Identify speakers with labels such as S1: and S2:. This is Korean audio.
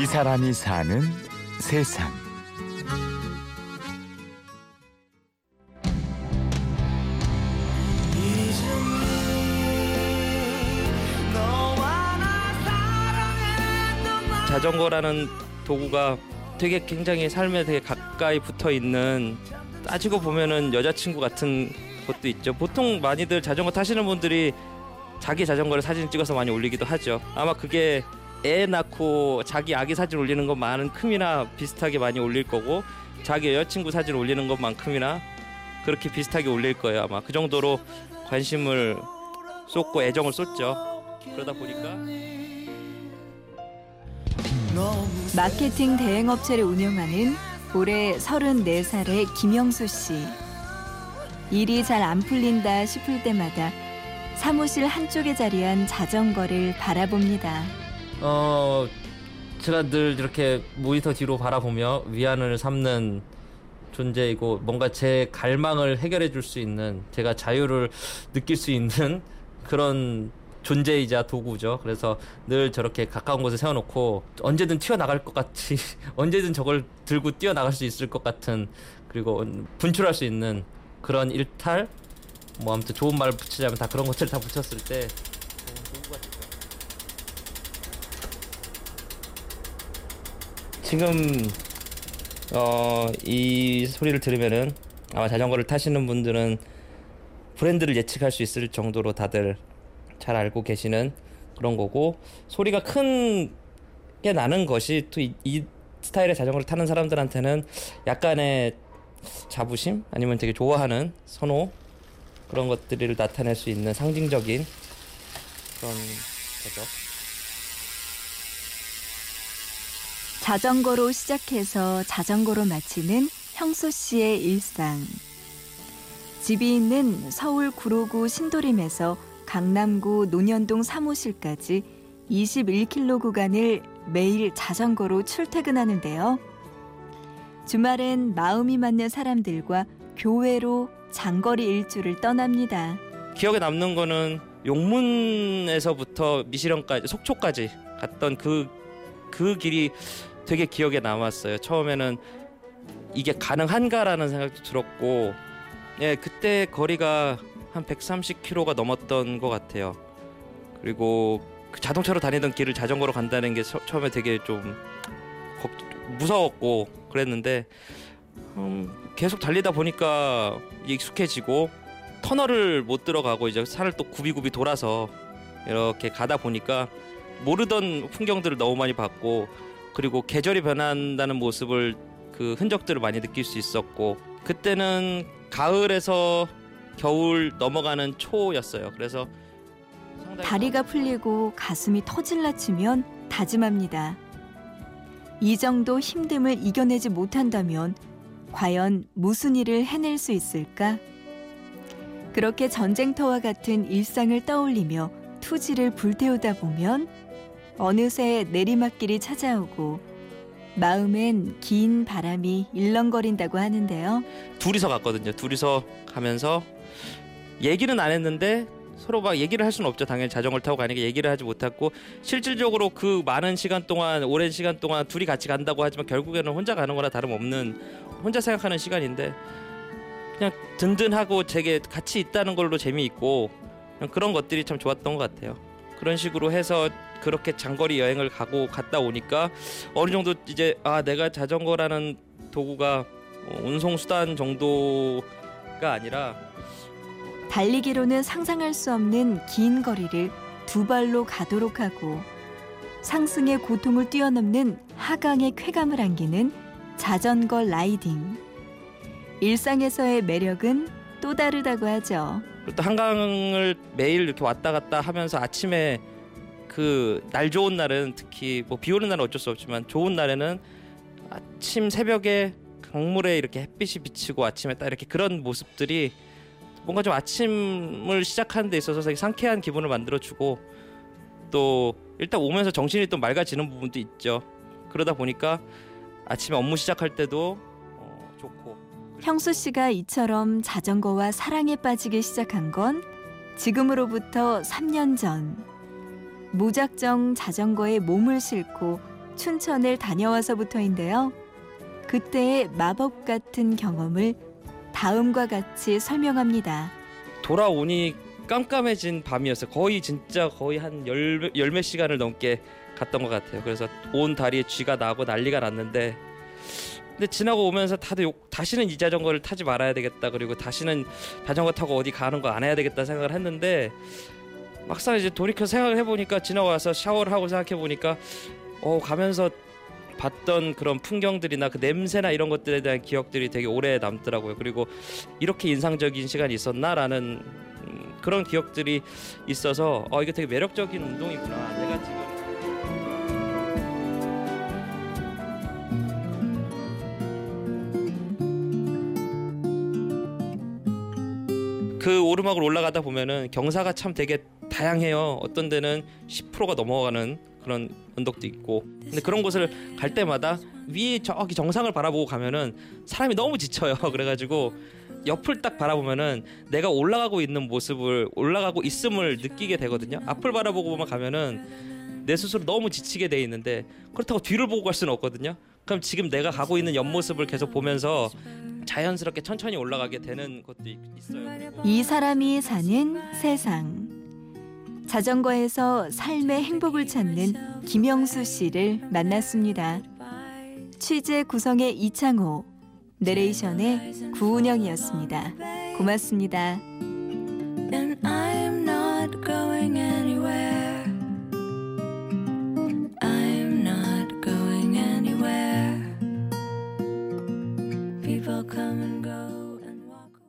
S1: 이 사람이 사는 세상.
S2: 자전거라는 도구가 되게 굉장히 삶에 되게 가까이 붙어 있는 따지고 보면은 여자친구 같은 것도 있죠. 보통 많이들 자전거 타시는 분들이 자기 자전거를 사진 찍어서 많이 올리기도 하죠. 아마 그게 애 낳고 자기 아기 사진 올리는 것만큼이나 비슷하게 많이 올릴 거고 자기 여자친구 사진 올리는 것만큼이나 그렇게 비슷하게 올릴 거예요. 아마 그 정도로 관심을 쏟고 애정을 쏟죠. 그러다 보니까
S3: 마케팅 대행 업체를 운영하는 올해 34살의 김영수 씨. 일이 잘 안 풀린다 싶을 때마다 사무실 한쪽에 자리한 자전거를 바라봅니다.
S2: 어 제가 늘 이렇게 모니터 뒤로 바라보며 위안을 삼는 존재이고 뭔가 제 갈망을 해결해 줄 수 있는 제가 자유를 느낄 수 있는 그런 존재이자 도구죠. 그래서 늘 저렇게 가까운 곳에 세워놓고 언제든 튀어나갈 것 같이 언제든 저걸 들고 뛰어나갈 수 있을 것 같은 그리고 분출할 수 있는 그런 일탈 뭐 아무튼 좋은 말을 붙이자면 다 그런 것들을 다 붙였을 때 좋은 도구가 되죠. 지금 어, 이 소리를 들으면은 아마 자전거를 타시는 분들은 브랜드를 예측할 수 있을 정도로 다들 잘 알고 계시는 그런 거고 소리가 큰 게 나는 것이 또이 스타일의 자전거를 타는 사람들한테는 약간의 자부심 아니면 되게 좋아하는 선호 그런 것들을 나타낼 수 있는 상징적인 그런 거죠.
S3: 자전거로 시작해서 자전거로 마치는 형수 씨의 일상. 집이 있는 서울 구로구 신도림에서 강남구 논현동 사무실까지 21km 구간을 매일 자전거로 출퇴근하는데요. 주말엔 마음이 맞는 사람들과 교회로 장거리 일주를 떠납니다.
S2: 기억에 남는 거는 용문에서부터 미시령까지 속초까지 갔던 그그 길이 되게 기억에 남았어요. 처음에는 이게 가능한가라는 생각도 들었고, 예, 그때 거리가 한 130km가 넘었던 것 같아요. 그리고 그 자동차로 다니던 길을 자전거로 간다는 게 처, 처음에 되게 좀 걱, 무서웠고 그랬는데 음, 계속 달리다 보니까 익숙해지고 터널을 못 들어가고 이제 산을 또 굽이굽이 돌아서 이렇게 가다 보니까 모르던 풍경들을 너무 많이 봤고 그리고 계절이 변한다는 모습을 그 흔적들을 많이 느낄 수 있었고 그때는 가을에서 겨울 넘어가는 초였어요. 그래서
S3: 다리가 풀리고 가슴이 터질라 치면 다짐합니다. 이 정도 힘듦을 이겨내지 못한다면 과연 무슨 일을 해낼 수 있을까? 그렇게 전쟁터와 같은 일상을 떠올리며 투지를 불태우다 보면 어느새 내리막길이 찾아오고 마음엔 긴 바람이 일렁거린다고 하는데요.
S2: 둘이서 갔거든요. 둘이서 가면서 얘기는 안 했는데 서로 막 얘기를 할 수는 없죠. 당연히 자전거를 타고 가니까 얘기를 하지 못했고 실질적으로 그 많은 시간 동안 오랜 시간 동안 둘이 같이 간다고 하지만 결국에는 혼자 가는 거나 다름없는 혼자 생각하는 시간인데 그냥 든든하고 제게 같이 있다는 걸로 재미있고 그런 것들이 참 좋았던 것 같아요. 그런 식으로 해서 그렇게 장거리 여행을 가고 갔다 오니까 어느 정도 이제 아 내가 자전거라는 도구가 어, 운송 수단 정도가 아니라
S3: 달리기로는 상상할 수 없는 긴 거리를 두 발로 가도록 하고 상승의 고통을 뛰어넘는 하강의 쾌감을 안기는 자전거 라이딩. 일상에서의 매력은 또 다르다고 하죠.
S2: 또 한강을 매일 이렇게 왔다 갔다 하면서 아침에 그 날 좋은 날은 특히 뭐 비 오는 날은 어쩔 수 없지만 좋은 날에는 아침 새벽에 강물에 이렇게 햇빛이 비치고 아침에 딱 이렇게 그런 모습들이 뭔가 좀 아침을 시작하는 데 있어서 되게 상쾌한 기분을 만들어주고 또 일단 오면서 정신이 또 맑아지는 부분도 있죠. 그러다 보니까 아침에 업무 시작할 때도 어, 좋고
S3: 형수 씨가 이처럼 자전거와 사랑에 빠지기 시작한 건 지금으로부터 3년 전. 무작정 자전거에 몸을 싣고 춘천을 다녀와서부터인데요. 그때의 마법 같은 경험을 다음과 같이 설명합니다.
S2: 돌아오니 깜깜해진 밤이었어요. 거의 진짜 거의 한 열 열몇 시간을 넘게 갔던 것 같아요. 그래서 온 다리에 쥐가 나고 난리가 났는데 근데 지나고 오면서 다들 욕, 다시는 이 자전거를 타지 말아야 되겠다. 그리고 다시는 자전거 타고 어디 가는 거 안 해야 되겠다 생각을 했는데 막상 이제 돌이켜 생각을 해보니까 지나고 와서 샤워를 하고 생각해 보니까 어 가면서 봤던 그런 풍경들이나 그 냄새나 이런 것들에 대한 기억들이 되게 오래 남더라고요. 그리고 이렇게 인상적인 시간이 있었나라는 음, 그런 기억들이 있어서 어 이게 되게 매력적인 운동이구나. 내가 지금 그 오르막을 올라가다 보면은 경사가 참 되게 다양해요. 어떤 데는 10%가 넘어가는 그런 언덕도 있고. 근데 그런 곳을 갈 때마다 위에 저기 정상을 바라보고 가면은 사람이 너무 지쳐요. 그래가지고 옆을 딱 바라보면은 내가 올라가고 있는 모습을 올라가고 있음을 느끼게 되거든요. 앞을 바라보고만 가면은 내 스스로 너무 지치게 돼 있는데 그렇다고 뒤를 보고 갈 수는 없거든요. 그럼 지금 내가 가고 있는 옆모습을 계속 보면서 자연스럽게 천천히 올라가게 되는 것도 있- 있어요.
S3: 이 사람이 사는 세상. 자전거에서 삶의 행복을 찾는 김영수 씨를 만났습니다. 취재 구성의 이창호, 내레이션의 구운영이었습니다. 고맙습니다.